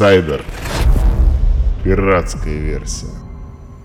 Инсайдер. Пиратская версия.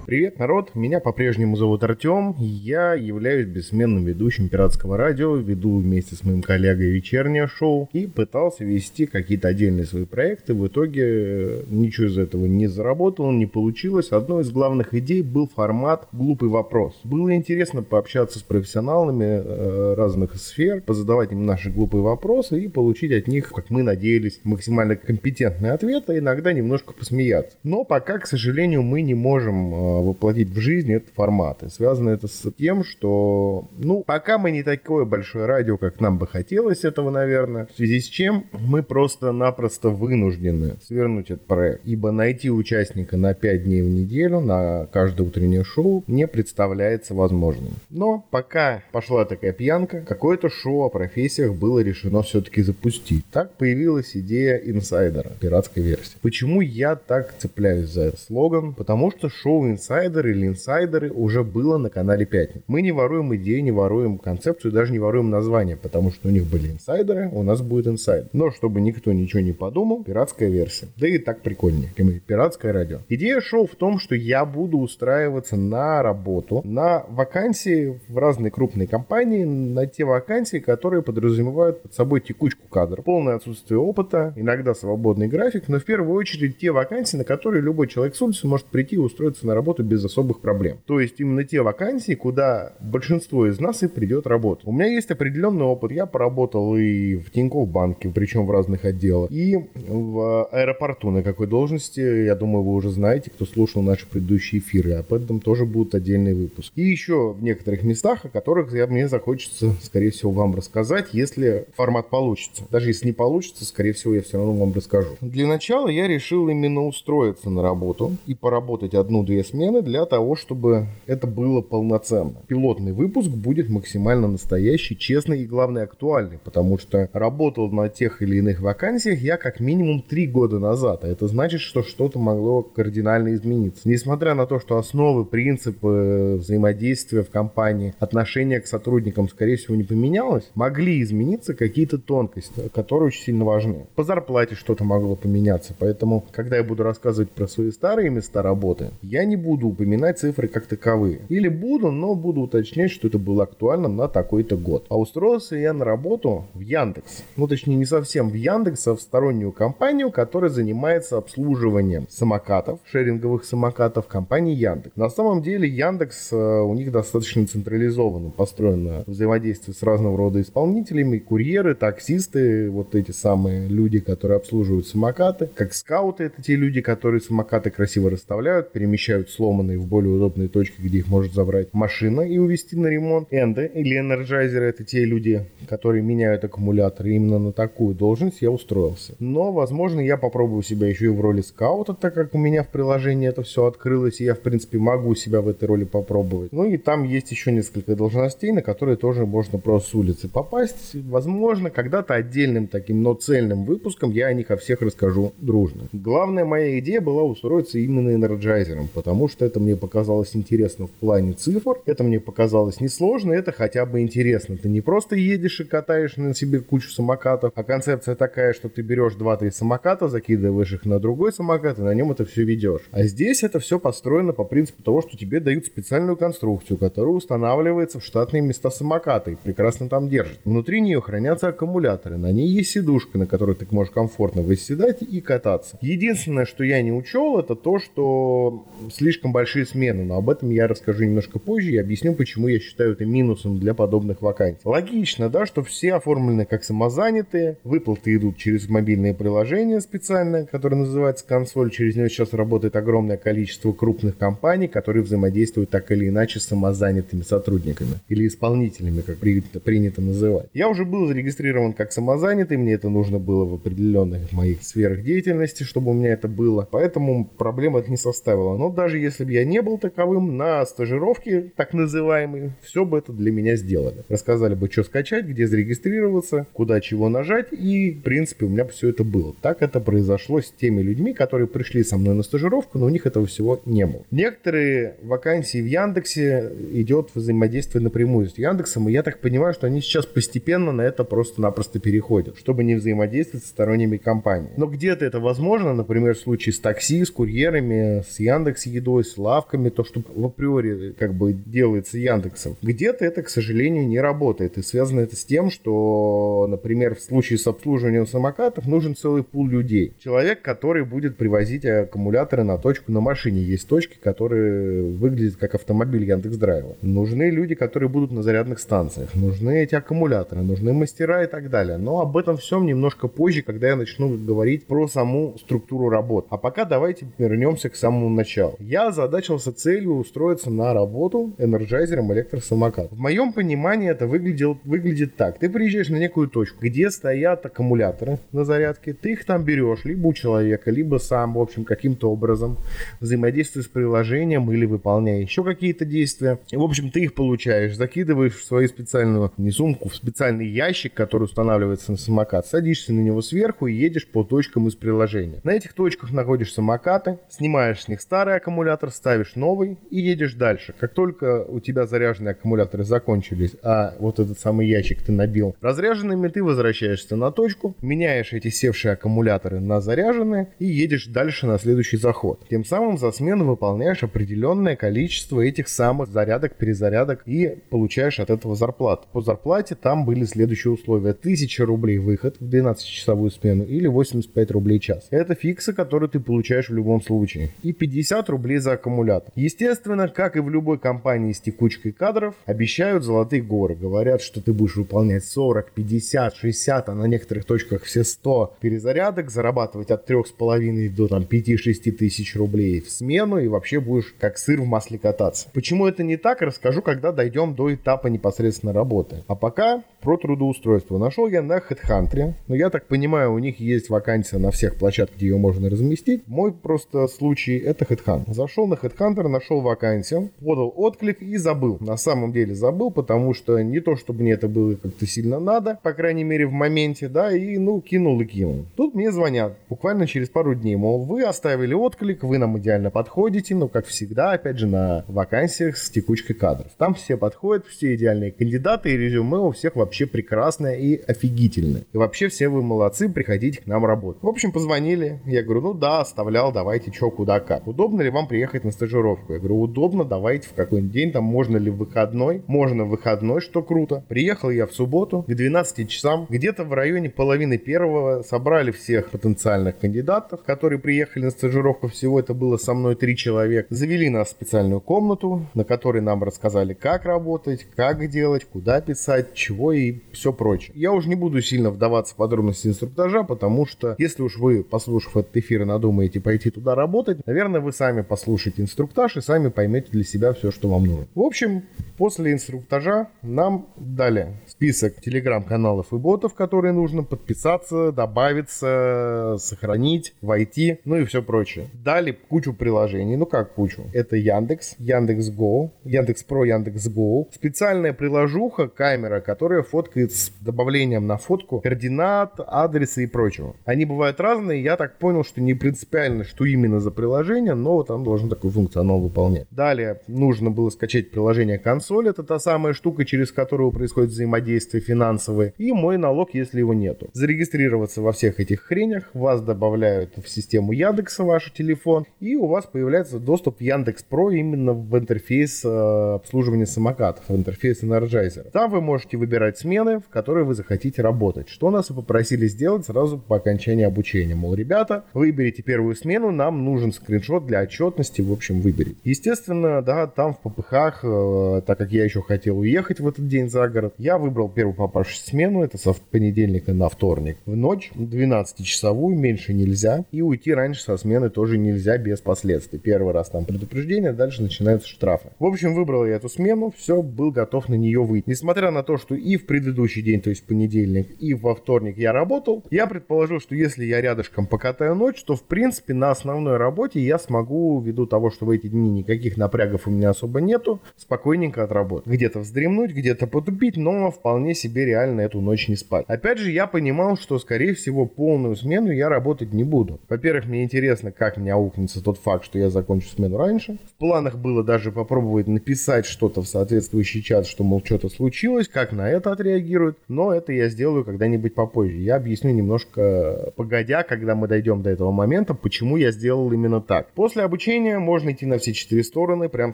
Привет, народ! Меня по-прежнему зовут Артем. Я являюсь бессменным ведущим пиратского радио, веду вместе с моим коллегой вечернее шоу и пытался вести какие-то отдельные свои проекты. В итоге э, ничего из этого не заработало, не получилось. Одной из главных идей был формат «Глупый вопрос». Было интересно пообщаться с профессионалами э, разных сфер, позадавать им наши глупые вопросы и получить от них, как мы надеялись, максимально компетентные ответы, а иногда немножко посмеяться. Но пока, к сожалению, мы не можем э, воплотить в жизнь этот формат. И связано это с тем, что, ну, пока мы не такое большое радио, как нам бы хотелось этого, наверное, в связи с чем мы просто-напросто вынуждены свернуть этот проект. Ибо найти участника на 5 дней в неделю на каждое утреннее шоу не представляется возможным. Но пока пошла такая пьянка, какое-то шоу о профессиях было решено все-таки запустить. Так появилась идея инсайдера, пиратской версии. Почему я так цепляюсь за этот слоган? Потому что шоу инсайдер или инсайдеры уже было на канале Пятница. Мы не воруем идеи, не воруем концепцию, даже не воруем название, потому что у них были инсайдеры, у нас будет инсайдер. Но чтобы никто ничего не подумал, пиратская версия. Да и так прикольнее. Пиратское радио. Идея шоу в том, что я буду устраиваться на работу, на вакансии в разные крупные компании, на те вакансии, которые подразумевают под собой текучку кадров, полное отсутствие опыта, иногда свободный график, но в первую очередь те вакансии, на которые любой человек с улицы может прийти и устроиться на работу работу без особых проблем. То есть именно те вакансии, куда большинство из нас и придет работать. У меня есть определенный опыт. Я поработал и в Тинькофф банке, причем в разных отделах, и в аэропорту на какой должности, я думаю, вы уже знаете, кто слушал наши предыдущие эфиры. Об этом тоже будут отдельные выпуски. И еще в некоторых местах, о которых я, мне захочется, скорее всего, вам рассказать, если формат получится. Даже если не получится, скорее всего, я все равно вам расскажу. Для начала я решил именно устроиться на работу и поработать одну-две смены смены для того, чтобы это было полноценно. Пилотный выпуск будет максимально настоящий, честный и, главное, актуальный, потому что работал на тех или иных вакансиях я как минимум три года назад, а это значит, что что-то могло кардинально измениться. Несмотря на то, что основы, принципы взаимодействия в компании, отношение к сотрудникам, скорее всего, не поменялось, могли измениться какие-то тонкости, которые очень сильно важны. По зарплате что-то могло поменяться, поэтому, когда я буду рассказывать про свои старые места работы, я не буду буду упоминать цифры как таковые. Или буду, но буду уточнять, что это было актуально на такой-то год. А устроился я на работу в Яндекс. Ну, точнее, не совсем в Яндекс, а в стороннюю компанию, которая занимается обслуживанием самокатов, шеринговых самокатов компании Яндекс. На самом деле Яндекс э, у них достаточно централизованно построено взаимодействие с разного рода исполнителями, курьеры, таксисты, вот эти самые люди, которые обслуживают самокаты, как скауты, это те люди, которые самокаты красиво расставляют, перемещают слой сломанные в более удобные точки, где их может забрать машина и увезти на ремонт. Энды или энерджайзеры это те люди, которые меняют аккумуляторы. Именно на такую должность я устроился. Но, возможно, я попробую себя еще и в роли скаута, так как у меня в приложении это все открылось, и я, в принципе, могу себя в этой роли попробовать. Ну и там есть еще несколько должностей, на которые тоже можно просто с улицы попасть. Возможно, когда-то отдельным таким, но цельным выпуском я о них о всех расскажу дружно. Главная моя идея была устроиться именно энерджайзером, потому что что это мне показалось интересно в плане цифр, это мне показалось несложно, это хотя бы интересно. Ты не просто едешь и катаешь на себе кучу самокатов, а концепция такая, что ты берешь 2-3 самоката, закидываешь их на другой самокат и на нем это все ведешь. А здесь это все построено по принципу того, что тебе дают специальную конструкцию, которая устанавливается в штатные места самоката и прекрасно там держит. Внутри нее хранятся аккумуляторы, на ней есть сидушка, на которой ты можешь комфортно восседать и кататься. Единственное, что я не учел, это то, что слишком слишком большие смены, но об этом я расскажу немножко позже и объясню, почему я считаю это минусом для подобных вакансий. Логично, да, что все оформлены как самозанятые, выплаты идут через мобильное приложение специальное, которое называется консоль, через нее сейчас работает огромное количество крупных компаний, которые взаимодействуют так или иначе с самозанятыми сотрудниками или исполнителями, как принято называть. Я уже был зарегистрирован как самозанятый, мне это нужно было в определенных моих сферах деятельности, чтобы у меня это было, поэтому проблема это не составила. Но даже если бы я не был таковым, на стажировке, так называемой, все бы это для меня сделали. Рассказали бы, что скачать, где зарегистрироваться, куда чего нажать, и, в принципе, у меня бы все это было. Так это произошло с теми людьми, которые пришли со мной на стажировку, но у них этого всего не было. Некоторые вакансии в Яндексе идет взаимодействие напрямую с Яндексом, и я так понимаю, что они сейчас постепенно на это просто-напросто переходят, чтобы не взаимодействовать с сторонними компаниями. Но где-то это возможно, например, в случае с такси, с курьерами, с Яндекс едой, с лавками, то, что в априори как бы делается Яндексом. Где-то это, к сожалению, не работает. И связано это с тем, что, например, в случае с обслуживанием самокатов нужен целый пул людей. Человек, который будет привозить аккумуляторы на точку на машине. Есть точки, которые выглядят как автомобиль Яндекс Драйва. Нужны люди, которые будут на зарядных станциях. Нужны эти аккумуляторы, нужны мастера и так далее. Но об этом всем немножко позже, когда я начну говорить про саму структуру работ. А пока давайте вернемся к самому началу. Я озадачился целью устроиться на работу энерджайзером электросамокат. В моем понимании это выглядел, выглядит так. Ты приезжаешь на некую точку, где стоят аккумуляторы на зарядке, ты их там берешь либо у человека, либо сам, в общем, каким-то образом взаимодействуя с приложением или выполняя еще какие-то действия. И, в общем, ты их получаешь, закидываешь в свою специальную, не сумку, в специальный ящик, который устанавливается на самокат, садишься на него сверху и едешь по точкам из приложения. На этих точках находишь самокаты, снимаешь с них старый аккумулятор, ставишь новый и едешь дальше. Как только у тебя заряженные аккумуляторы закончились, а вот этот самый ящик ты набил разряженными, ты возвращаешься на точку, меняешь эти севшие аккумуляторы на заряженные и едешь дальше на следующий заход. Тем самым за смену выполняешь определенное количество этих самых зарядок, перезарядок и получаешь от этого зарплату. По зарплате там были следующие условия. 1000 рублей выход в 12-часовую смену или 85 рублей час. Это фиксы, которые ты получаешь в любом случае. И 50 рублей за аккумулятор. Естественно, как и в любой компании с текучкой кадров, обещают золотые горы. Говорят, что ты будешь выполнять 40, 50, 60, а на некоторых точках все 100 перезарядок, зарабатывать от 3,5 до там 5-6 тысяч рублей в смену и вообще будешь как сыр в масле кататься. Почему это не так, расскажу, когда дойдем до этапа непосредственно работы. А пока про трудоустройство. Нашел я на HeadHunter, но я так понимаю, у них есть вакансия на всех площадках, где ее можно разместить. Мой просто случай это HeadHunter. Зашел на HeadHunter, нашел вакансию, подал отклик и забыл. На самом деле забыл, потому что не то, чтобы мне это было как-то сильно надо, по крайней мере в моменте, да, и ну кинул и кинул. Тут мне звонят буквально через пару дней, мол, вы оставили отклик, вы нам идеально подходите, ну как всегда, опять же, на вакансиях с текучкой кадров. Там все подходят, все идеальные кандидаты, и резюме у всех вообще прекрасная и офигительная. И вообще все вы молодцы, приходите к нам работать. В общем, позвонили. Я говорю, ну да, оставлял, давайте, что, куда, как. Удобно ли вам приехать на стажировку? Я говорю, удобно, давайте в какой-нибудь день, там можно ли выходной? Можно выходной, что круто. Приехал я в субботу к 12 часам. Где-то в районе половины первого собрали всех потенциальных кандидатов, которые приехали на стажировку. Всего это было со мной три человека. Завели нас в специальную комнату, на которой нам рассказали, как работать, как делать, куда писать, чего и все прочее. Я уже не буду сильно вдаваться в подробности инструктажа, потому что если уж вы, послушав этот эфир, надумаете пойти туда работать, наверное, вы сами послушаете инструктаж и сами поймете для себя все, что вам нужно. В общем, после инструктажа нам дали список телеграм-каналов и ботов, которые нужно подписаться, добавиться, сохранить, войти, ну и все прочее. Дали кучу приложений, ну как кучу? Это Яндекс, Яндекс Го, Яндекс Про, Яндекс Го, специальная приложуха, камера, которая фоткает с добавлением на фотку координат, адреса и прочего. Они бывают разные, я так понял, что не принципиально, что именно за приложение, но вот оно должно такой функционал выполнять. Далее нужно было скачать приложение консоль, это та самая штука, через которую происходит взаимодействие финансовое, и мой налог, если его нету. Зарегистрироваться во всех этих хренях, вас добавляют в систему Яндекса ваш телефон, и у вас появляется доступ в Яндекс Про именно в интерфейс э, обслуживания самокатов, в интерфейс Energizer. Там вы можете выбирать смены, в которые вы захотите работать. Что нас и попросили сделать сразу по окончании обучения. Мол, ребята, выберите первую смену, нам нужен скриншот для отчетности, в общем, выберите. Естественно, да, там в ППХ э, так как я еще хотел уехать в этот день за город, я выбрал первую попавшую смену, это со понедельника на вторник в ночь, 12-часовую, меньше нельзя, и уйти раньше со смены тоже нельзя без последствий. Первый раз там предупреждение, дальше начинаются штрафы. В общем, выбрал я эту смену, все, был готов на нее выйти. Несмотря на то, что и в предыдущий день, то есть понедельник, и во вторник я работал, я предположил, что если я рядышком покатаю ночь, то в принципе на основной работе я смогу, ввиду того, что в эти дни никаких напрягов у меня особо нету, спокойненько отработать. Где-то вздремнуть, где-то потупить, но вполне себе реально эту ночь не спать. Опять же, я понимал, что скорее всего полную смену я работать не буду. Во-первых, мне интересно, как мне аукнется тот факт, что я закончу смену раньше. В планах было даже попробовать написать что-то в соответствующий чат, что, мол, что-то случилось, как на это отреагируют. Но это я сделаю когда-нибудь попозже. Я объясню немножко погодя, когда мы дойдем до этого момента, почему я сделал именно так. После обучения можно идти на все четыре стороны, прям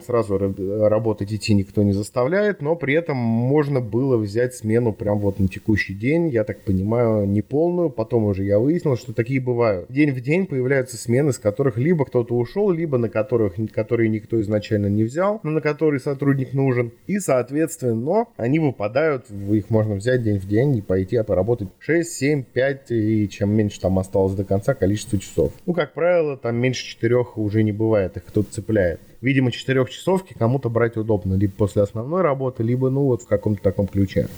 сразу работать идти никто не заставляет, но при этом можно было взять смену прям вот на текущий день, я так понимаю, не полную, потом уже я выяснил, что такие бывают. День в день появляются смены, с которых либо кто-то ушел, либо на которых, которые никто изначально не взял, но на которые сотрудник нужен, и соответственно они выпадают, их можно взять день в день и пойти поработать 6, 7, 5 и чем меньше там осталось до конца количество часов. Ну, как правило, там меньше 4 уже не бывает, их кто-то цепляет. Видимо, четырехчасовки кому-то брать удобно, либо после основной работы, либо, ну, вот в каком-то таком ключе.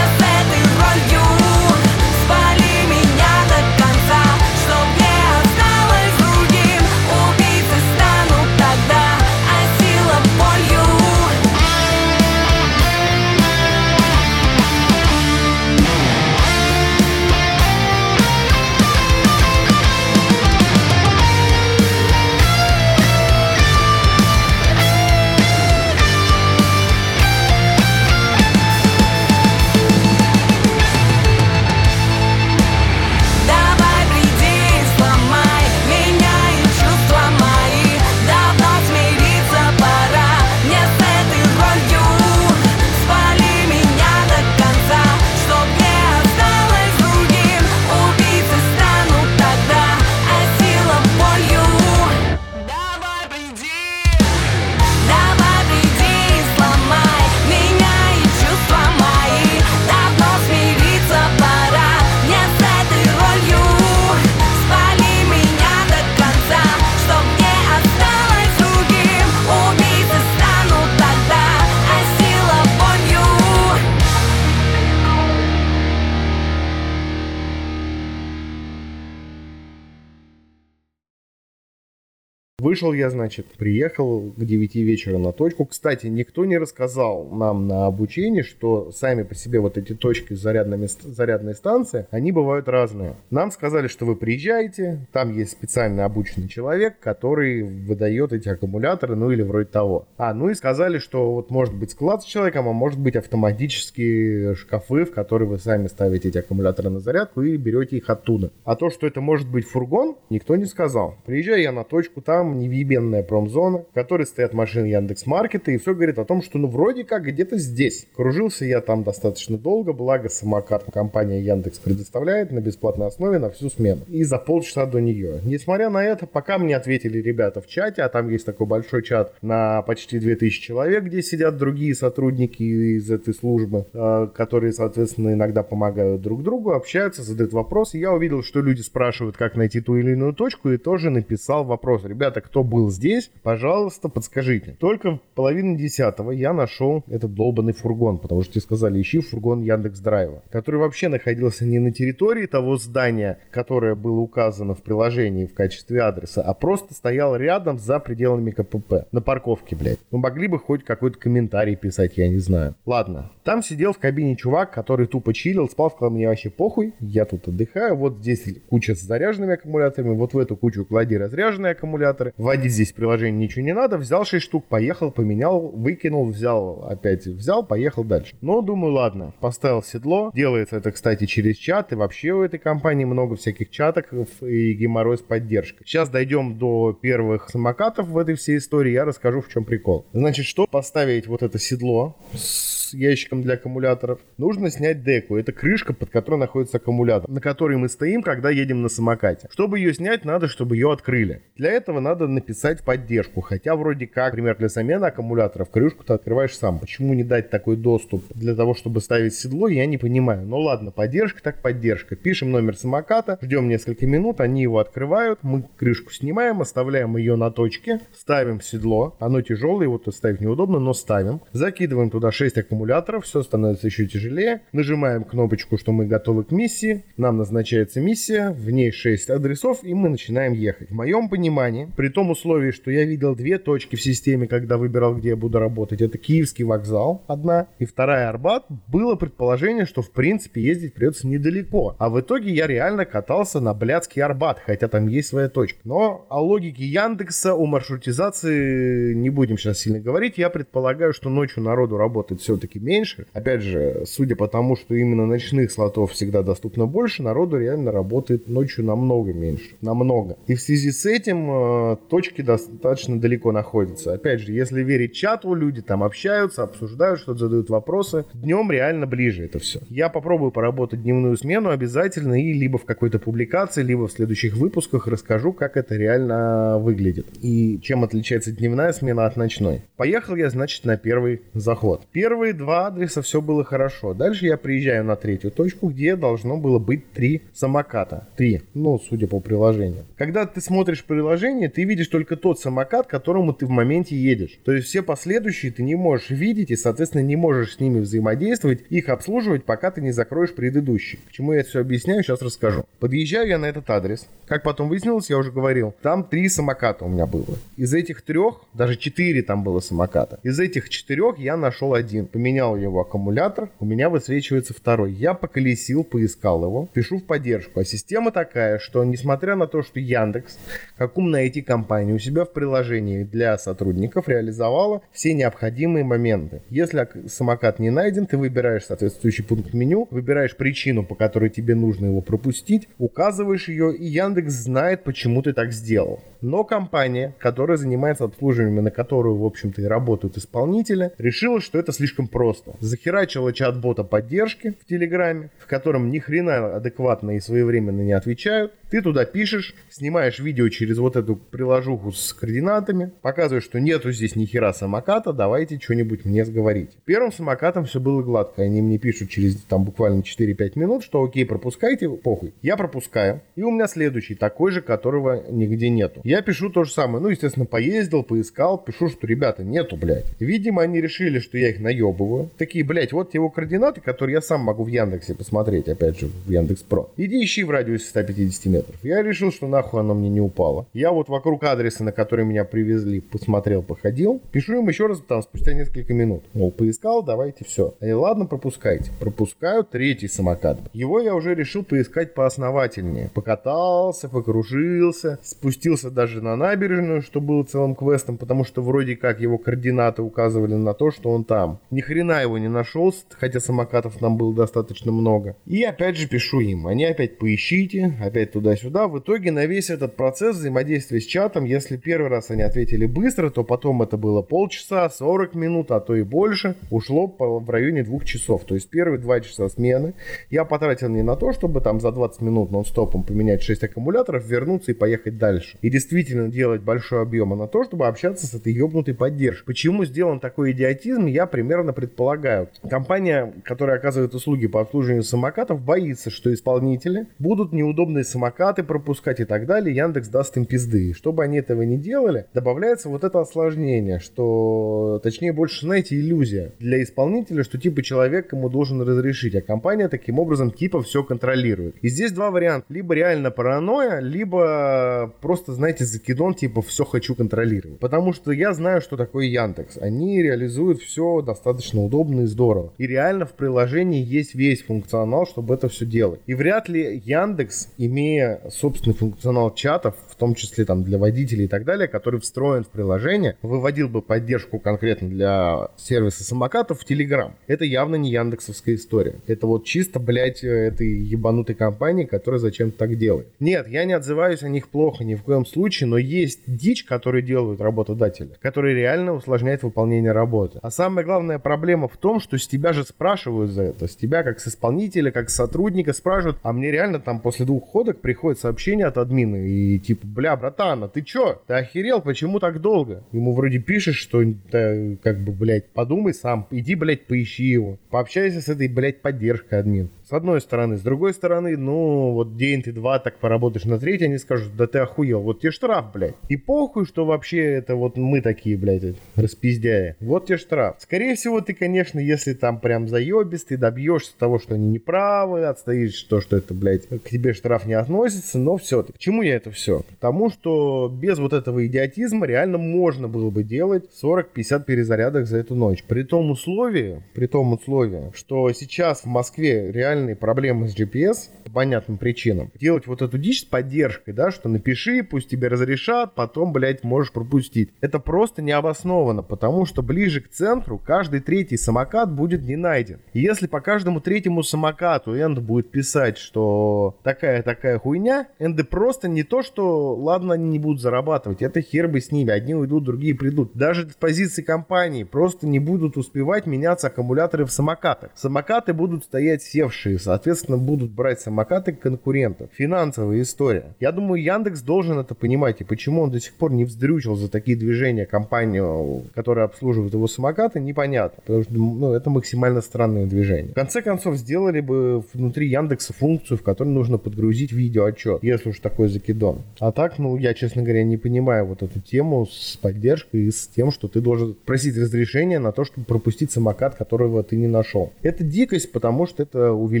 Вышел я, значит, приехал к 9 вечера на точку. Кстати, никто не рассказал нам на обучении, что сами по себе вот эти точки зарядными, зарядной станции, они бывают разные. Нам сказали, что вы приезжаете, там есть специально обученный человек, который выдает эти аккумуляторы, ну или вроде того. А, ну и сказали, что вот может быть склад с человеком, а может быть автоматические шкафы, в которые вы сами ставите эти аккумуляторы на зарядку и берете их оттуда. А то, что это может быть фургон, никто не сказал. Приезжаю я на точку, там невъебенная промзона, в которой стоят машины Яндекс Маркета, и все говорит о том, что ну вроде как где-то здесь. Кружился я там достаточно долго, благо самокат компания Яндекс предоставляет на бесплатной основе на всю смену. И за полчаса до нее. Несмотря на это, пока мне ответили ребята в чате, а там есть такой большой чат на почти 2000 человек, где сидят другие сотрудники из этой службы, э, которые, соответственно, иногда помогают друг другу, общаются, задают вопросы. Я увидел, что люди спрашивают, как найти ту или иную точку, и тоже написал вопрос. Ребята, кто был здесь, пожалуйста, подскажите. Только в половине десятого я нашел этот долбанный фургон, потому что тебе сказали, ищи фургон Яндекс Драйва, который вообще находился не на территории того здания, которое было указано в приложении в качестве адреса, а просто стоял рядом за пределами КПП, на парковке, блядь. Ну, могли бы хоть какой-то комментарий писать, я не знаю. Ладно. Там сидел в кабине чувак, который тупо чилил, спал, сказал, мне вообще похуй, я тут отдыхаю, вот здесь куча с заряженными аккумуляторами, вот в эту кучу клади разряженные аккумуляторы, вводить здесь приложение ничего не надо, взял 6 штук, поехал, поменял, выкинул, взял, опять взял, поехал дальше. Но думаю, ладно, поставил седло, делается это, кстати, через чат, и вообще у этой компании много всяких чаток и геморрой с поддержкой. Сейчас дойдем до первых самокатов в этой всей истории, я расскажу, в чем прикол. Значит, что поставить вот это седло с ящиком для аккумуляторов, нужно снять деку. Это крышка, под которой находится аккумулятор, на которой мы стоим, когда едем на самокате. Чтобы ее снять, надо, чтобы ее открыли. Для этого надо написать поддержку. Хотя вроде как, например, для замены аккумуляторов крышку ты открываешь сам. Почему не дать такой доступ для того, чтобы ставить седло, я не понимаю. Ну ладно, поддержка так поддержка. Пишем номер самоката, ждем несколько минут, они его открывают, мы крышку снимаем, оставляем ее на точке, ставим седло. Оно тяжелое, его тут ставить неудобно, но ставим. Закидываем туда 6 аккумуляторов аккумуляторов, все становится еще тяжелее. Нажимаем кнопочку, что мы готовы к миссии. Нам назначается миссия, в ней 6 адресов, и мы начинаем ехать. В моем понимании, при том условии, что я видел две точки в системе, когда выбирал, где я буду работать, это Киевский вокзал, одна, и вторая Арбат, было предположение, что в принципе ездить придется недалеко. А в итоге я реально катался на блядский Арбат, хотя там есть своя точка. Но о логике Яндекса, о маршрутизации не будем сейчас сильно говорить. Я предполагаю, что ночью народу работает все-таки все-таки меньше. Опять же, судя по тому, что именно ночных слотов всегда доступно больше, народу реально работает ночью намного меньше. Намного. И в связи с этим э, точки достаточно далеко находятся. Опять же, если верить чату, люди там общаются, обсуждают, что-то задают вопросы. Днем реально ближе это все. Я попробую поработать дневную смену обязательно и либо в какой-то публикации, либо в следующих выпусках расскажу, как это реально выглядит и чем отличается дневная смена от ночной. Поехал я, значит, на первый заход. Первые два адреса все было хорошо. Дальше я приезжаю на третью точку, где должно было быть три самоката. Три, ну, судя по приложению. Когда ты смотришь приложение, ты видишь только тот самокат, которому ты в моменте едешь. То есть все последующие ты не можешь видеть и, соответственно, не можешь с ними взаимодействовать, их обслуживать, пока ты не закроешь предыдущий. К чему я это все объясняю, сейчас расскажу. Подъезжаю я на этот адрес. Как потом выяснилось, я уже говорил, там три самоката у меня было. Из этих трех, даже четыре там было самоката. Из этих четырех я нашел один. Поменял поменял его аккумулятор, у меня высвечивается второй. Я поколесил, поискал его, пишу в поддержку. А система такая, что несмотря на то, что Яндекс, как умная IT-компания, у себя в приложении для сотрудников реализовала все необходимые моменты. Если самокат не найден, ты выбираешь соответствующий пункт меню, выбираешь причину, по которой тебе нужно его пропустить, указываешь ее, и Яндекс знает, почему ты так сделал. Но компания, которая занимается обслуживанием, на которую, в общем-то, и работают исполнители, решила, что это слишком просто. Захерачила чат-бота поддержки в Телеграме, в котором ни хрена адекватно и своевременно не отвечают. Ты туда пишешь, снимаешь видео через вот эту приложуху с координатами, показываешь, что нету здесь ни хера самоката, давайте что-нибудь мне сговорить. Первым самокатом все было гладко. Они мне пишут через там буквально 4-5 минут, что окей, пропускайте, похуй. Я пропускаю. И у меня следующий, такой же, которого нигде нету. Я пишу то же самое. Ну, естественно, поездил, поискал, пишу, что ребята нету, блядь. Видимо, они решили, что я их наебываю. Такие, блядь, вот его координаты, которые я сам могу в Яндексе посмотреть, опять же, в Яндекс Про. Иди ищи в радиусе 150 метров километров. Я решил, что нахуй оно мне не упало. Я вот вокруг адреса, на который меня привезли, посмотрел, походил. Пишу им еще раз там спустя несколько минут. Мол, поискал, давайте все. Они, ладно, пропускайте. Пропускаю третий самокат. Его я уже решил поискать поосновательнее. Покатался, покружился, спустился даже на набережную, что было целым квестом, потому что вроде как его координаты указывали на то, что он там. Ни хрена его не нашел, хотя самокатов нам было достаточно много. И опять же пишу им. Они опять поищите, опять туда-сюда. В итоге на весь этот процесс взаимодействия с чатом, если первый раз они ответили быстро, то потом это было полчаса, 40 минут, а то и больше, ушло в районе двух часов. То есть первые два часа смены я потратил не на то, чтобы там за 20 минут нон-стопом поменять 6 аккумуляторов, вернуться и поехать дальше. И действительно делать большой объем, а на то, чтобы общаться с этой ебнутой поддержкой. Почему сделан такой идиотизм, я примерно предполагаю. Компания, которая оказывает услуги по обслуживанию самокатов, боится, что исполнители будут неудобные самокаты пропускать и так далее, Яндекс даст им пизды. Чтобы они этого не делали, добавляется вот это осложнение, что, точнее, больше, знаете, иллюзия для исполнителя, что типа человек ему должен разрешить, а компания таким образом типа все контролирует. И здесь два варианта. Либо реально паранойя, либо просто, знаете, закидон, типа все хочу контролировать. Потому что я знаю, что такое Яндекс. Они реализуют все достаточно удобно и здорово. И реально в приложении есть весь функционал, чтобы это все делать. И вряд ли Яндекс, имея собственный функционал чатов, том числе там для водителей и так далее, который встроен в приложение, выводил бы поддержку конкретно для сервиса самокатов в Telegram. Это явно не яндексовская история. Это вот чисто, блядь, этой ебанутой компании, которая зачем-то так делает. Нет, я не отзываюсь о них плохо ни в коем случае, но есть дичь, которую делают работодатели, которая реально усложняет выполнение работы. А самая главная проблема в том, что с тебя же спрашивают за это. С тебя как с исполнителя, как с сотрудника спрашивают, а мне реально там после двух ходок приходит сообщение от админа и типа, бля, братан, а ты чё? Ты охерел? Почему так долго? Ему вроде пишешь, что да, как бы, блядь, подумай сам, иди, блядь, поищи его. Пообщайся с этой, блядь, поддержкой админ. С одной стороны. С другой стороны, ну, вот день ты два так поработаешь на третий, они скажут, да ты охуел, вот тебе штраф, блядь. И похуй, что вообще это вот мы такие, блядь, распиздяя. Вот тебе штраф. Скорее всего, ты, конечно, если там прям заебись, ты добьешься того, что они неправы, отстоишь то, что это, блядь, к тебе штраф не относится, но все-таки. К чему я это все? К тому, что без вот этого идиотизма реально можно было бы делать 40-50 перезарядок за эту ночь. При том условии, при том условии, что сейчас в Москве реально реальные проблемы с GPS по понятным причинам. Делать вот эту дичь с поддержкой, да, что напиши, пусть тебе разрешат, потом, блядь, можешь пропустить. Это просто необоснованно, потому что ближе к центру каждый третий самокат будет не найден. И если по каждому третьему самокату Энд будет писать, что такая-такая хуйня, Энды просто не то, что ладно, они не будут зарабатывать, это хер бы с ними, одни уйдут, другие придут. Даже с позиции компании просто не будут успевать меняться аккумуляторы в самокатах. Самокаты будут стоять севшие и, соответственно, будут брать самокаты конкурентов. Финансовая история. Я думаю, Яндекс должен это понимать, и почему он до сих пор не вздрючил за такие движения компанию, которая обслуживает его самокаты, непонятно, потому что ну, это максимально странное движение. В конце концов, сделали бы внутри Яндекса функцию, в которой нужно подгрузить видеоотчет, если уж такой закидон. А так, ну, я, честно говоря, не понимаю вот эту тему с поддержкой и с тем, что ты должен просить разрешения на то, чтобы пропустить самокат, которого ты не нашел. Это дикость, потому что это увеличивает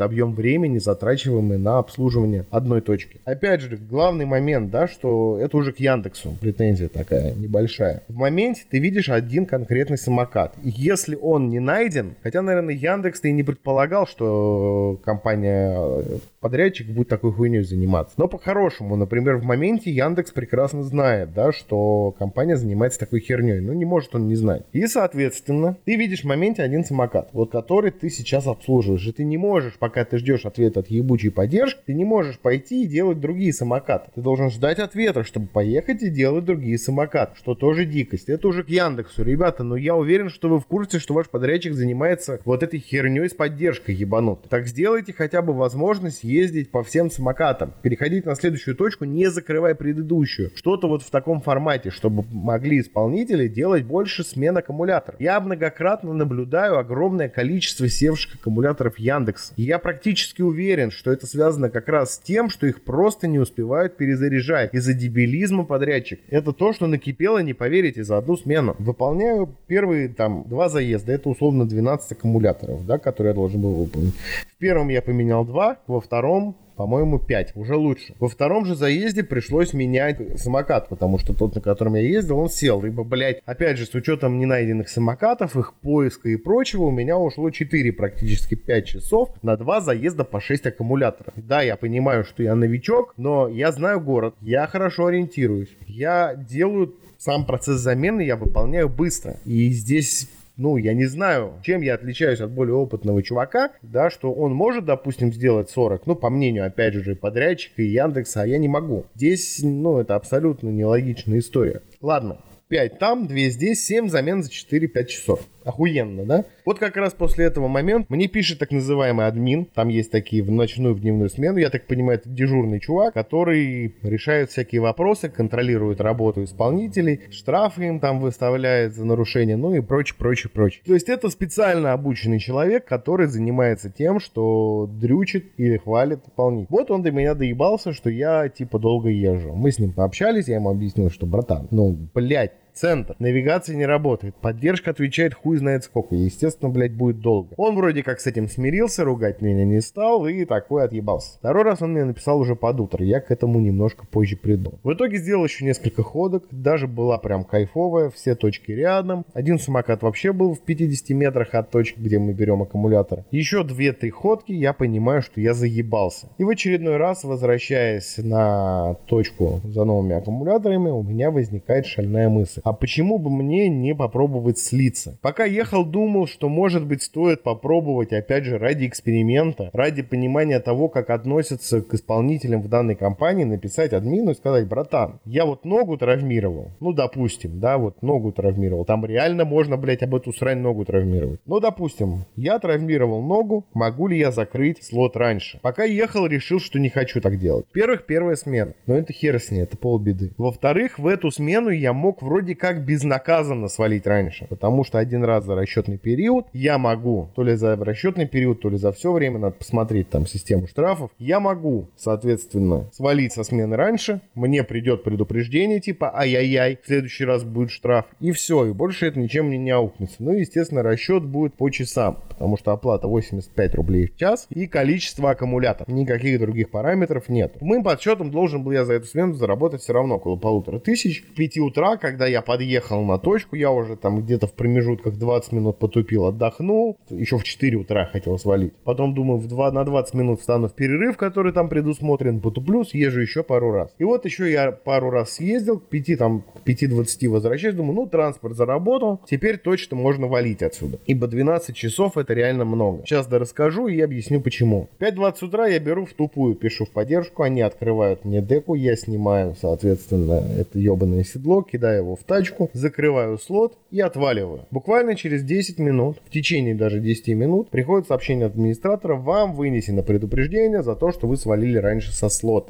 объем времени, затрачиваемый на обслуживание одной точки. Опять же, главный момент, да, что это уже к Яндексу претензия такая небольшая. В моменте ты видишь один конкретный самокат. Если он не найден, хотя, наверное, Яндекс ты и не предполагал, что компания э, подрядчик будет такой хуйней заниматься. Но по-хорошему, например, в моменте Яндекс прекрасно знает, да, что компания занимается такой херней. Ну, не может он не знать. И, соответственно, ты видишь в моменте один самокат, вот который ты сейчас обслуживаешь. И ты не можешь, пока ты ждешь ответ от ебучей поддержки, ты не можешь пойти и делать другие самокаты. Ты должен ждать ответа, чтобы поехать и делать другие самокаты, что тоже дикость. Это уже к Яндексу. Ребята, но я уверен, что вы в курсе, что ваш подрядчик занимается вот этой херней с поддержкой ебанут. Так сделайте хотя бы возможность ездить по всем самокатам, переходить на следующую точку, не закрывая предыдущую. Что-то вот в таком формате, чтобы могли исполнители делать больше смен аккумуляторов. Я многократно наблюдаю огромное количество севших аккумуляторов Яндекса Яндекс. И я практически уверен, что это связано как раз с тем, что их просто не успевают перезаряжать из-за дебилизма подрядчик. Это то, что накипело, не поверите, за одну смену. Выполняю первые там два заезда, это условно 12 аккумуляторов, да, которые я должен был выполнить. В первом я поменял два, во втором по-моему, 5, уже лучше. Во втором же заезде пришлось менять самокат, потому что тот, на котором я ездил, он сел. Либо, блядь, опять же, с учетом ненайденных самокатов, их поиска и прочего, у меня ушло 4, практически 5 часов на 2 заезда по 6 аккумуляторов. Да, я понимаю, что я новичок, но я знаю город, я хорошо ориентируюсь. Я делаю сам процесс замены я выполняю быстро. И здесь ну, я не знаю, чем я отличаюсь от более опытного чувака, да, что он может, допустим, сделать 40, ну, по мнению, опять же, подрядчика и Яндекса, а я не могу. Здесь, ну, это абсолютно нелогичная история. Ладно, 5 там, 2 здесь, 7 замен за 4-5 часов. Охуенно, да? Вот как раз после этого момента мне пишет так называемый админ. Там есть такие в ночную, в дневную смену. Я так понимаю, это дежурный чувак, который решает всякие вопросы, контролирует работу исполнителей, штрафы им там выставляет за нарушение, ну и прочее, прочее, прочее. То есть это специально обученный человек, который занимается тем, что дрючит или хвалит исполнитель. Вот он до меня доебался, что я типа долго езжу. Мы с ним пообщались, я ему объяснил, что, братан, ну, блядь, центр. Навигация не работает. Поддержка отвечает хуй знает сколько. Естественно, блядь, будет долго. Он вроде как с этим смирился, ругать меня не стал и такой отъебался. Второй раз он мне написал уже под утро. Я к этому немножко позже приду. В итоге сделал еще несколько ходок. Даже была прям кайфовая. Все точки рядом. Один самокат вообще был в 50 метрах от точки, где мы берем аккумулятор. Еще две-три ходки, я понимаю, что я заебался. И в очередной раз, возвращаясь на точку за новыми аккумуляторами, у меня возникает шальная мысль а почему бы мне не попробовать слиться? Пока ехал, думал, что может быть стоит попробовать, опять же, ради эксперимента, ради понимания того, как относятся к исполнителям в данной компании, написать админу и сказать, братан, я вот ногу травмировал, ну, допустим, да, вот ногу травмировал, там реально можно, блядь, об эту срань ногу травмировать. Ну, допустим, я травмировал ногу, могу ли я закрыть слот раньше? Пока ехал, решил, что не хочу так делать. Во-первых, первая смена, но это хер с ней, это полбеды. Во-вторых, в эту смену я мог вроде как безнаказанно свалить раньше. Потому что один раз за расчетный период я могу, то ли за расчетный период, то ли за все время, надо посмотреть там систему штрафов, я могу, соответственно, свалить со смены раньше, мне придет предупреждение типа ай-яй-яй, в следующий раз будет штраф, и все, и больше это ничем мне не аукнется. Ну, естественно, расчет будет по часам, потому что оплата 85 рублей в час и количество аккумуляторов. Никаких других параметров нет. По моим подсчетам должен был я за эту смену заработать все равно около полутора тысяч. В 5 утра, когда я подъехал на точку, я уже там где-то в промежутках 20 минут потупил, отдохнул, еще в 4 утра хотел свалить. Потом думаю, в 2, на 20 минут встану в перерыв, который там предусмотрен, потуплю, съезжу еще пару раз. И вот еще я пару раз съездил, к 5, там, к 5.20 возвращаюсь, думаю, ну, транспорт заработал, теперь точно можно валить отсюда. Ибо 12 часов это реально много. Сейчас да расскажу и объясню почему. 5.20 утра я беру в тупую, пишу в поддержку, они открывают мне деку, я снимаю, соответственно, это ебаное седло, кидаю его в тачку, закрываю слот и отваливаю. Буквально через 10 минут, в течение даже 10 минут, приходит сообщение администратора, вам вынесено предупреждение за то, что вы свалили раньше со слота.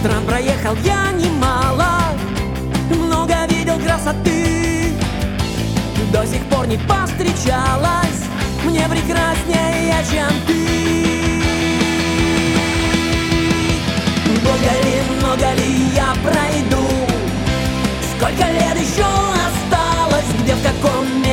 Стран проехал я немало Много видел красоты. До сих пор не повстречалась Мне прекраснее, чем ты. Много ли, много ли я пройду? Сколько лет еще осталось, где в каком месте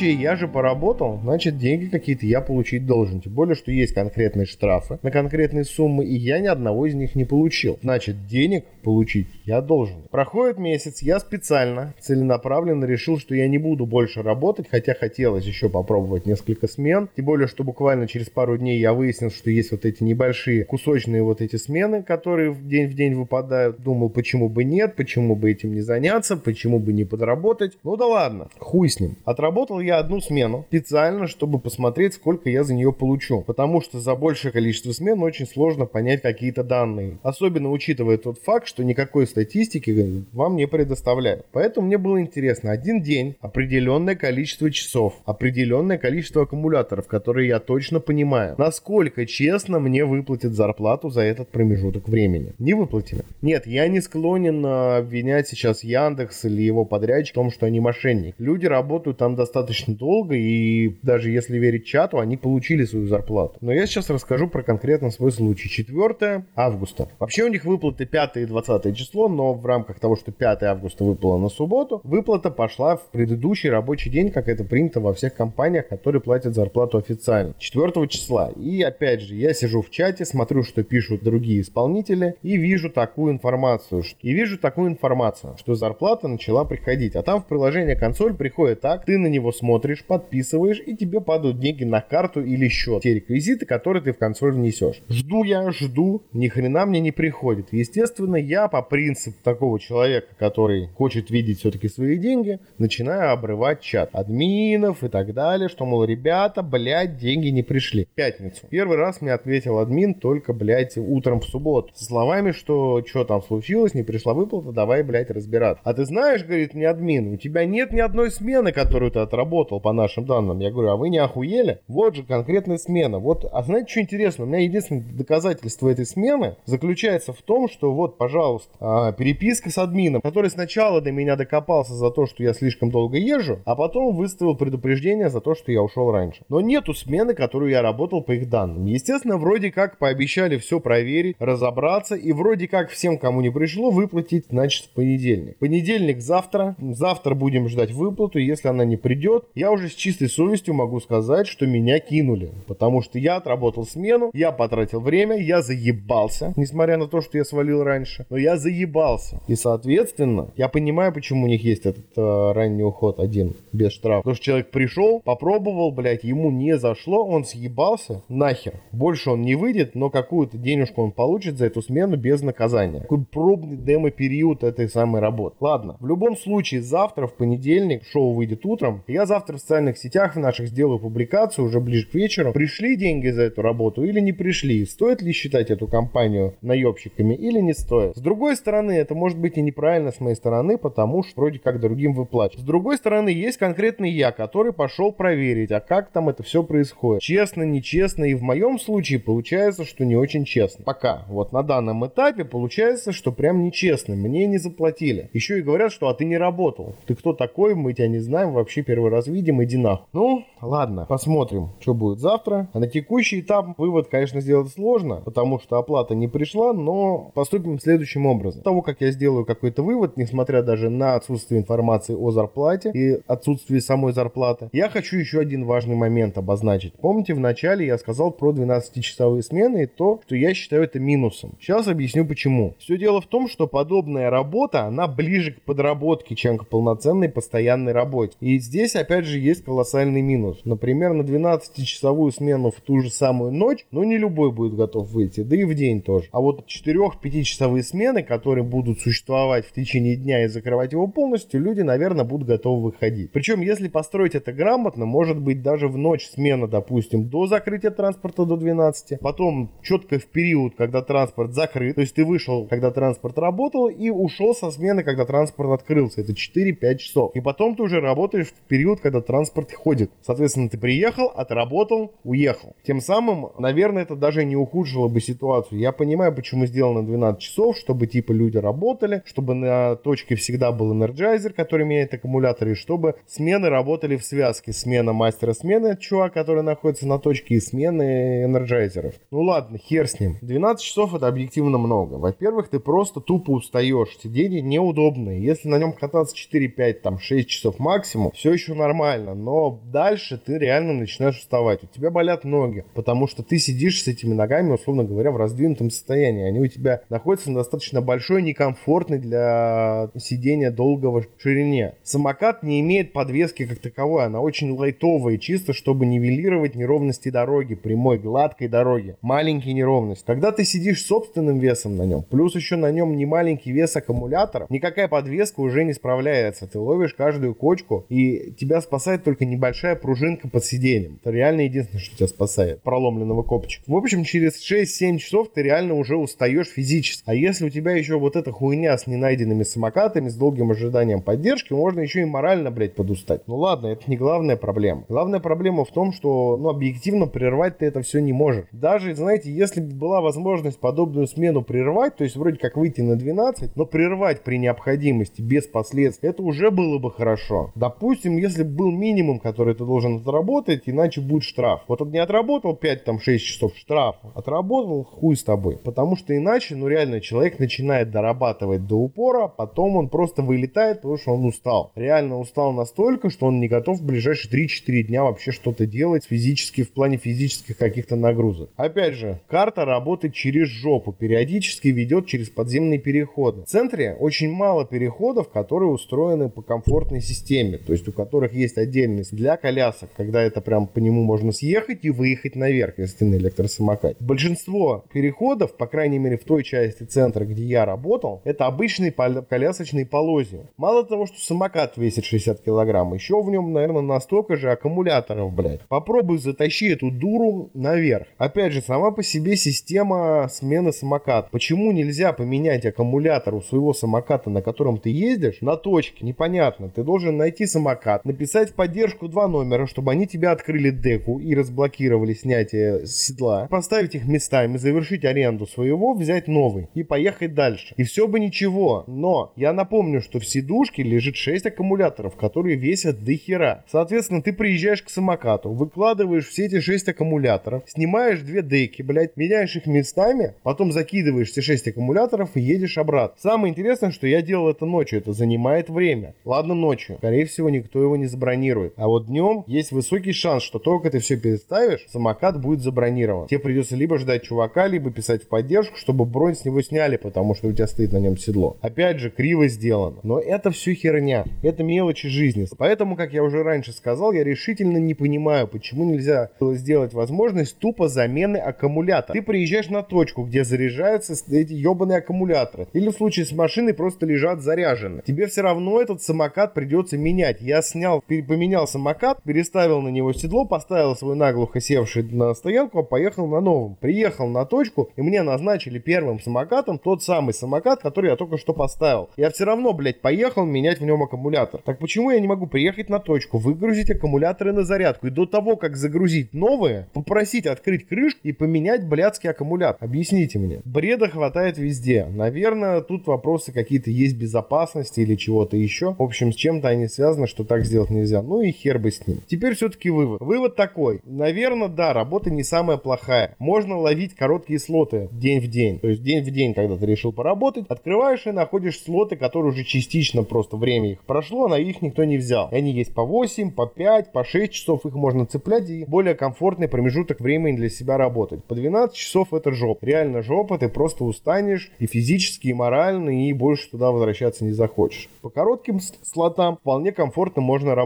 вещей я же поработал, значит деньги какие-то я получить должен. Тем более, что есть конкретные штрафы на конкретные суммы, и я ни одного из них не получил. Значит, денег получить я должен. Проходит месяц, я специально, целенаправленно решил, что я не буду больше работать, хотя хотелось еще попробовать несколько смен. Тем более, что буквально через пару дней я выяснил, что есть вот эти небольшие кусочные вот эти смены, которые в день в день выпадают. Думал, почему бы нет, почему бы этим не заняться, почему бы не подработать. Ну да ладно, хуй с ним. Отработал я одну смену специально, чтобы посмотреть, сколько я за нее получу. Потому что за большее количество смен очень сложно понять какие-то данные. Особенно учитывая тот факт, что никакой статистики вам не предоставляют. Поэтому мне было интересно. Один день, определенное количество часов, определенное количество аккумуляторов, которые я точно понимаю. Насколько честно мне выплатят зарплату за этот промежуток времени. Не выплатили. Нет, я не склонен обвинять сейчас Яндекс или его подрядчик в том, что они мошенники. Люди работают там достаточно долго, и даже если верить чату, они получили свою зарплату. Но я сейчас расскажу про конкретно свой случай. 4 августа. Вообще у них выплаты 5 и 20 число, но в рамках того, что 5 августа выпало на субботу, выплата пошла в предыдущий рабочий день, как это принято во всех компаниях, которые платят зарплату официально. 4 числа. И опять же, я сижу в чате, смотрю, что пишут другие исполнители, и вижу такую информацию. И вижу такую информацию, что зарплата начала приходить. А там в приложение консоль приходит так, ты на него смотришь, подписываешь, и тебе падают деньги на карту или счет. Те реквизиты, которые ты в консоль внесешь. Жду я, жду, ни хрена мне не приходит. Естественно, я по принципу такого человека, который хочет видеть все-таки свои деньги, начинаю обрывать чат админов и так далее, что, мол, ребята, блядь, деньги не пришли. Пятницу. Первый раз мне ответил админ только, блядь, утром в субботу. Со словами, что что там случилось, не пришла выплата, давай, блядь, разбираться. А ты знаешь, говорит мне админ, у тебя нет ни одной смены, которую ты отработал по нашим данным. Я говорю, а вы не охуели? Вот же конкретная смена. Вот, а знаете, что интересно? У меня единственное доказательство этой смены заключается в том, что вот, пожалуйста, а, переписка с админом, который сначала до меня докопался за то, что я слишком долго езжу, а потом выставил предупреждение за то, что я ушел раньше. Но нету смены, которую я работал по их данным. Естественно, вроде как пообещали все проверить, разобраться, и вроде как всем, кому не пришло, выплатить, значит, в понедельник. Понедельник завтра, завтра будем ждать выплату, если она не придет, я уже с чистой совестью могу сказать, что меня кинули, потому что я отработал смену, я потратил время, я заебался, несмотря на то, что я свалил раньше, но я заебался. И, соответственно, я понимаю, почему у них есть этот э, ранний уход один, без штрафа. Потому что человек пришел, попробовал, блядь, ему не зашло, он съебался, нахер. Больше он не выйдет, но какую-то денежку он получит за эту смену без наказания. Такой пробный демо-период этой самой работы. Ладно, в любом случае, завтра, в понедельник, шоу выйдет утром, я завтра в социальных сетях в наших сделаю публикацию уже ближе к вечеру. Пришли деньги за эту работу или не пришли? Стоит ли считать эту компанию наебщиками или не стоит? С другой стороны, это может быть и неправильно с моей стороны, потому что вроде как другим выплачивать. С другой стороны, есть конкретный я, который пошел проверить, а как там это все происходит. Честно, нечестно, и в моем случае получается, что не очень честно. Пока. Вот на данном этапе получается, что прям нечестно. Мне не заплатили. Еще и говорят, что а ты не работал. Ты кто такой? Мы тебя не знаем, вообще первый раз видим, иди нахуй. Ну, ладно, посмотрим, что будет завтра. А на текущий этап вывод, конечно, сделать сложно, потому что оплата не пришла, но поступим следующим образом. того, как я сделаю какой-то вывод, несмотря даже на отсутствие информации о зарплате и отсутствие самой зарплаты, я хочу еще один важный момент обозначить. Помните, в начале я сказал про 12-часовые смены и то, что я считаю это минусом. Сейчас объясню почему. Все дело в том, что подобная работа, она ближе к подработке, чем к полноценной постоянной работе. И здесь, опять же, есть колоссальный минус. Например, на 12-часовую смену в ту же самую ночь, ну не любой будет готов выйти, да и в день тоже. А вот 4-5 часовые смены, которые будут существовать в течение дня и закрывать его полностью, люди, наверное, будут готовы выходить. Причем, если построить это грамотно, может быть даже в ночь смена, допустим, до закрытия транспорта до 12, потом четко в период, когда транспорт закрыт, то есть ты вышел, когда транспорт работал, и ушел со смены, когда транспорт открылся. Это 4-5 часов. И потом ты уже работаешь в период, когда транспорт ходит. Соответственно, ты приехал, отработал, уехал. Тем самым, наверное, это даже не ухудшило бы ситуацию. Я понимаю, почему сделано 12 часов, чтобы типа люди работали, чтобы на точке всегда был энерджайзер, который меняет аккумуляторы, и чтобы смены работали в связке. Смена мастера смены, чувак, который находится на точке, и смены энерджайзеров. Ну ладно, хер с ним. 12 часов это объективно много. Во-первых, ты просто тупо устаешь. Сиденье неудобное. Если на нем кататься 4, 5, там 6 часов максимум, все еще нормально, но дальше ты реально начинаешь уставать. У тебя болят ноги, потому что ты сидишь с этими ногами, условно говоря, в раздвинутом состоянии. Они у тебя находятся на достаточно большой, некомфортной для сидения долгого ширине. Самокат не имеет подвески как таковой, она очень лайтовая, чисто чтобы нивелировать неровности дороги, прямой, гладкой дороги. Маленькие неровности. Когда ты сидишь собственным весом на нем, плюс еще на нем не маленький вес аккумулятора, никакая подвеска уже не справляется. Ты ловишь каждую кочку, и тебя спасает только небольшая пружинка под сиденьем. Это реально единственное, что тебя спасает. Проломленного копчика. В общем, через 6-7 часов ты реально уже устаешь физически. А если у тебя еще вот эта хуйня с ненайденными самокатами, с долгим ожиданием поддержки, можно еще и морально, блядь, подустать. Ну ладно, это не главная проблема. Главная проблема в том, что, ну, объективно прервать ты это все не можешь. Даже, знаете, если бы была возможность подобную смену прервать, то есть вроде как выйти на 12, но прервать при необходимости без последствий, это уже было бы хорошо. Допустим, если бы был минимум, который ты должен отработать, иначе будет штраф. Вот он не отработал 5 там 6 часов штраф, отработал хуй с тобой. Потому что иначе, ну реально, человек начинает дорабатывать до упора, потом он просто вылетает, потому что он устал. Реально устал настолько, что он не готов в ближайшие 3-4 дня вообще что-то делать физически, в плане физических каких-то нагрузок. Опять же, карта работает через жопу, периодически ведет через подземные переходы. В центре очень мало переходов, которые устроены по комфортной системе, то есть у которых есть отдельность для колясок, когда это прям по нему можно съехать и выехать наверх, ты на электросамокате. Большинство переходов, по крайней мере в той части центра, где я работал, это обычные колясочные полозья. Мало того, что самокат весит 60 килограмм, еще в нем, наверное, настолько же аккумуляторов, блядь. Попробуй затащи эту дуру наверх. Опять же, сама по себе система смены самоката. Почему нельзя поменять аккумулятор у своего самоката, на котором ты ездишь, на точке? Непонятно. Ты должен найти самокат, написать в поддержку два номера, чтобы они тебе открыли деку и разблокировали снятие седла, поставить их местами, завершить аренду своего, взять новый и поехать дальше. И все бы ничего, но я напомню, что в сидушке лежит 6 аккумуляторов, которые весят до хера. Соответственно, ты приезжаешь к самокату, выкладываешь все эти 6 аккумуляторов, снимаешь две деки, блядь, меняешь их местами, потом закидываешь все 6 аккумуляторов и едешь обратно. Самое интересное, что я делал это ночью, это занимает время. Ладно, ночью. Скорее всего, никто его не забронирует. А вот днем есть высокий шанс, что только ты все переставишь, самокат будет забронирован. Тебе придется либо ждать чувака, либо писать в поддержку, чтобы бронь с него сняли, потому что у тебя стоит на нем седло. Опять же, криво сделано. Но это все херня. Это мелочи жизни. Поэтому, как я уже раньше сказал, я решительно не понимаю, почему нельзя было сделать возможность тупо замены аккумулятора. Ты приезжаешь на точку, где заряжаются эти ебаные аккумуляторы. Или в случае с машиной просто лежат заряжены. Тебе все равно этот самокат придется менять. Я снял, поменял самокат, переставил на него седло, поставил свой наглухо севший на стоянку, а поехал на новом. Приехал на точку, и мне назначили первым самокатом тот самый самокат, который я только что поставил. Я все равно, блядь, поехал менять в нем аккумулятор. Так почему я не могу приехать на точку, выгрузить аккумуляторы на зарядку и до того, как загрузить новые, попросить открыть крышку и поменять блядский аккумулятор? Объясните мне. Бреда хватает везде. Наверное, тут вопросы какие-то есть безопасности или чего-то еще. В общем, с чем-то они связаны, что так сделать нельзя. Ну и хер бы с ним. Теперь все-таки вывод. Вывод такой. Наверное, да, работа не самая плохая. Можно ловить короткие слоты день в день. То есть день в день, когда ты решил поработать, открываешь и находишь слоты, которые уже частично просто время их прошло, на их никто не взял. И они есть по 8, по 5, по 6 часов, их можно цеплять и более комфортный промежуток времени для себя работать. По 12 часов это жоп. Реально жопа, ты просто устанешь и физически, и морально, и больше туда возвращаться не захочешь. По коротким слотам вполне комфортно можно работать.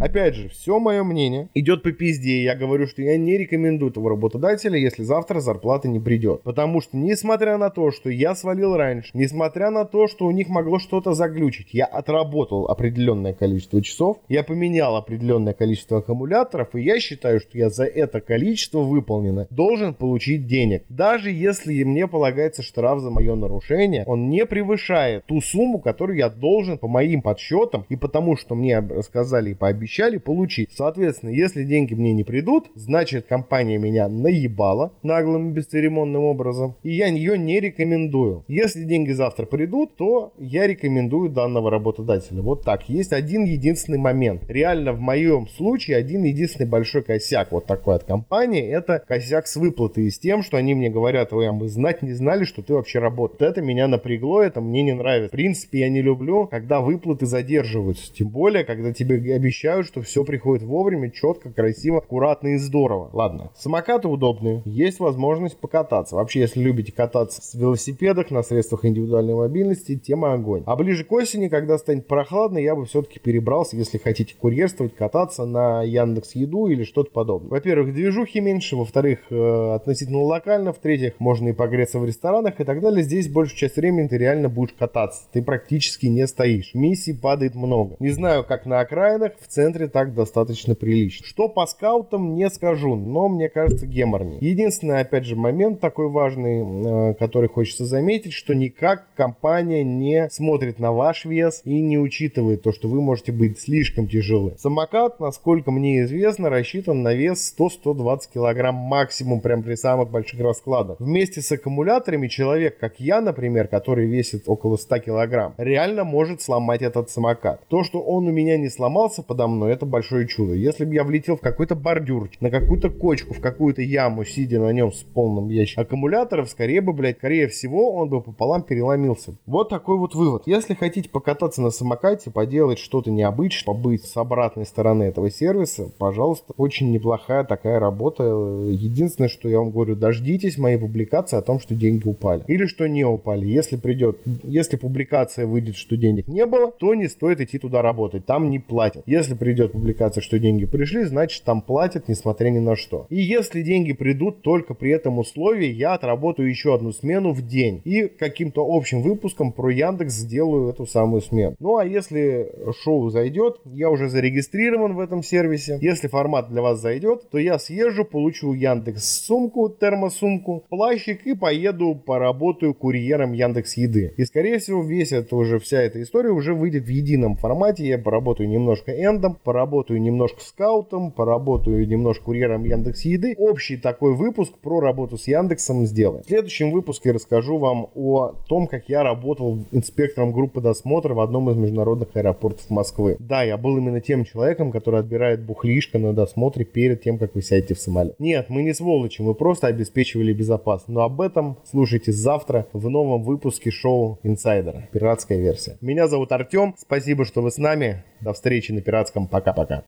Опять же, все мое мнение идет по пизде. Я говорю, что я не рекомендую этого работодателя, если завтра зарплата не придет. Потому что, несмотря на то, что я свалил раньше, несмотря на то, что у них могло что-то заглючить, я отработал определенное количество часов, я поменял определенное количество аккумуляторов, и я считаю, что я за это количество выполнено должен получить денег. Даже если мне полагается штраф за мое нарушение, он не превышает ту сумму, которую я должен по моим подсчетам и потому, что мне рассказали и пообещали получить. Соответственно, если деньги мне не придут, значит компания меня наебала наглым и бесцеремонным образом, и я ее не рекомендую. Если деньги завтра придут, то я рекомендую данного работодателя. Вот так. Есть один единственный момент. Реально в моем случае один единственный большой косяк вот такой от компании, это косяк с выплатой и с тем, что они мне говорят, ой, а мы знать не знали, что ты вообще работаешь. Это меня напрягло, это мне не нравится. В принципе, я не люблю, когда выплаты задерживаются. Тем более, когда тебе обещают, что все приходит вовремя, четко, красиво, аккуратно и здорово. Ладно, самокаты удобные, есть возможность покататься. Вообще, если любите кататься с велосипедах, на средствах индивидуальной мобильности, тема огонь. А ближе к осени, когда станет прохладно, я бы все-таки перебрался, если хотите курьерствовать, кататься на Яндекс Еду или что-то подобное. Во-первых, движухи меньше, во-вторых, э, относительно локально, в-третьих, можно и погреться в ресторанах и так далее. Здесь большую часть времени ты реально будешь кататься. Ты практически не стоишь. Миссий падает много. Не знаю, как на окраинах, в центре так достаточно прилично. Что по скаутам, не скажу, но мне кажется геморнее. Единственный, опять же, момент такой важный, э, который хочется заметить, что никак компания не смотрит на ваш вес и не учитывает то, что вы можете быть слишком тяжелы. Самокат, насколько мне известно, рассчитан на вес 100-120 килограмм максимум, прям при самых больших раскладах. Вместе с аккумуляторами человек, как я, например, который весит около 100 килограмм, реально может сломать этот самокат. То, что он у меня не сломался подо мной, это большое чудо. Если бы я влетел в какой-то бордюр, на какую-то кочку, в какую-то яму, сидя на нем с полным ящиком аккумуляторов, скорее бы, блядь, скорее всего, он бы пополам переломился. Вот такой вот вывод. Если хотите покататься на самокате, поделать что-то необычное, побыть с обратной стороны этого сервиса, пожалуйста, очень неплохая такая работа. Единственное, что я вам говорю, дождитесь моей публикации о том, что деньги упали. Или что не упали. Если придет, если публикация выйдет, что денег не было, то не стоит идти туда работать. Там не платят. Если придет публикация, что деньги пришли, значит там платят, несмотря ни на что. И если деньги придут только при этом условии, я отработаю еще одну смену в день. И каким-то общим выпуском про Яндекс сделаю эту самую смену. Ну а если шоу зайдет, я уже зарегистрирован в этом сервисе. Если формат для вас зайдет, то я съезжу, получу Яндекс сумку, термосумку, плащик и поеду поработаю курьером Яндекс Еды. И скорее всего весь это уже, вся эта история уже выйдет в едином формате. Я поработаю немножко эндом, поработаю немножко скаутом, поработаю немножко курьером Яндекс Еды. Общий такой выпуск про работу с Яндексом сделаем. В следующем выпуске расскажу вам о том, как я работал инспектором группы досмотра в одном из международных аэропортов Москвы. Да, я был именно тем человеком, который отбирает бухлишко на досмотре перед тем, как вы сядете в самолет. Нет, мы не сволочи, мы просто обеспечивали безопасность. Но об этом слушайте завтра в новом выпуске шоу Инсайдера. Пиратская версия. Меня зовут Артем. Спасибо, что вы с нами. До встречи на пиратском. Пока-пока.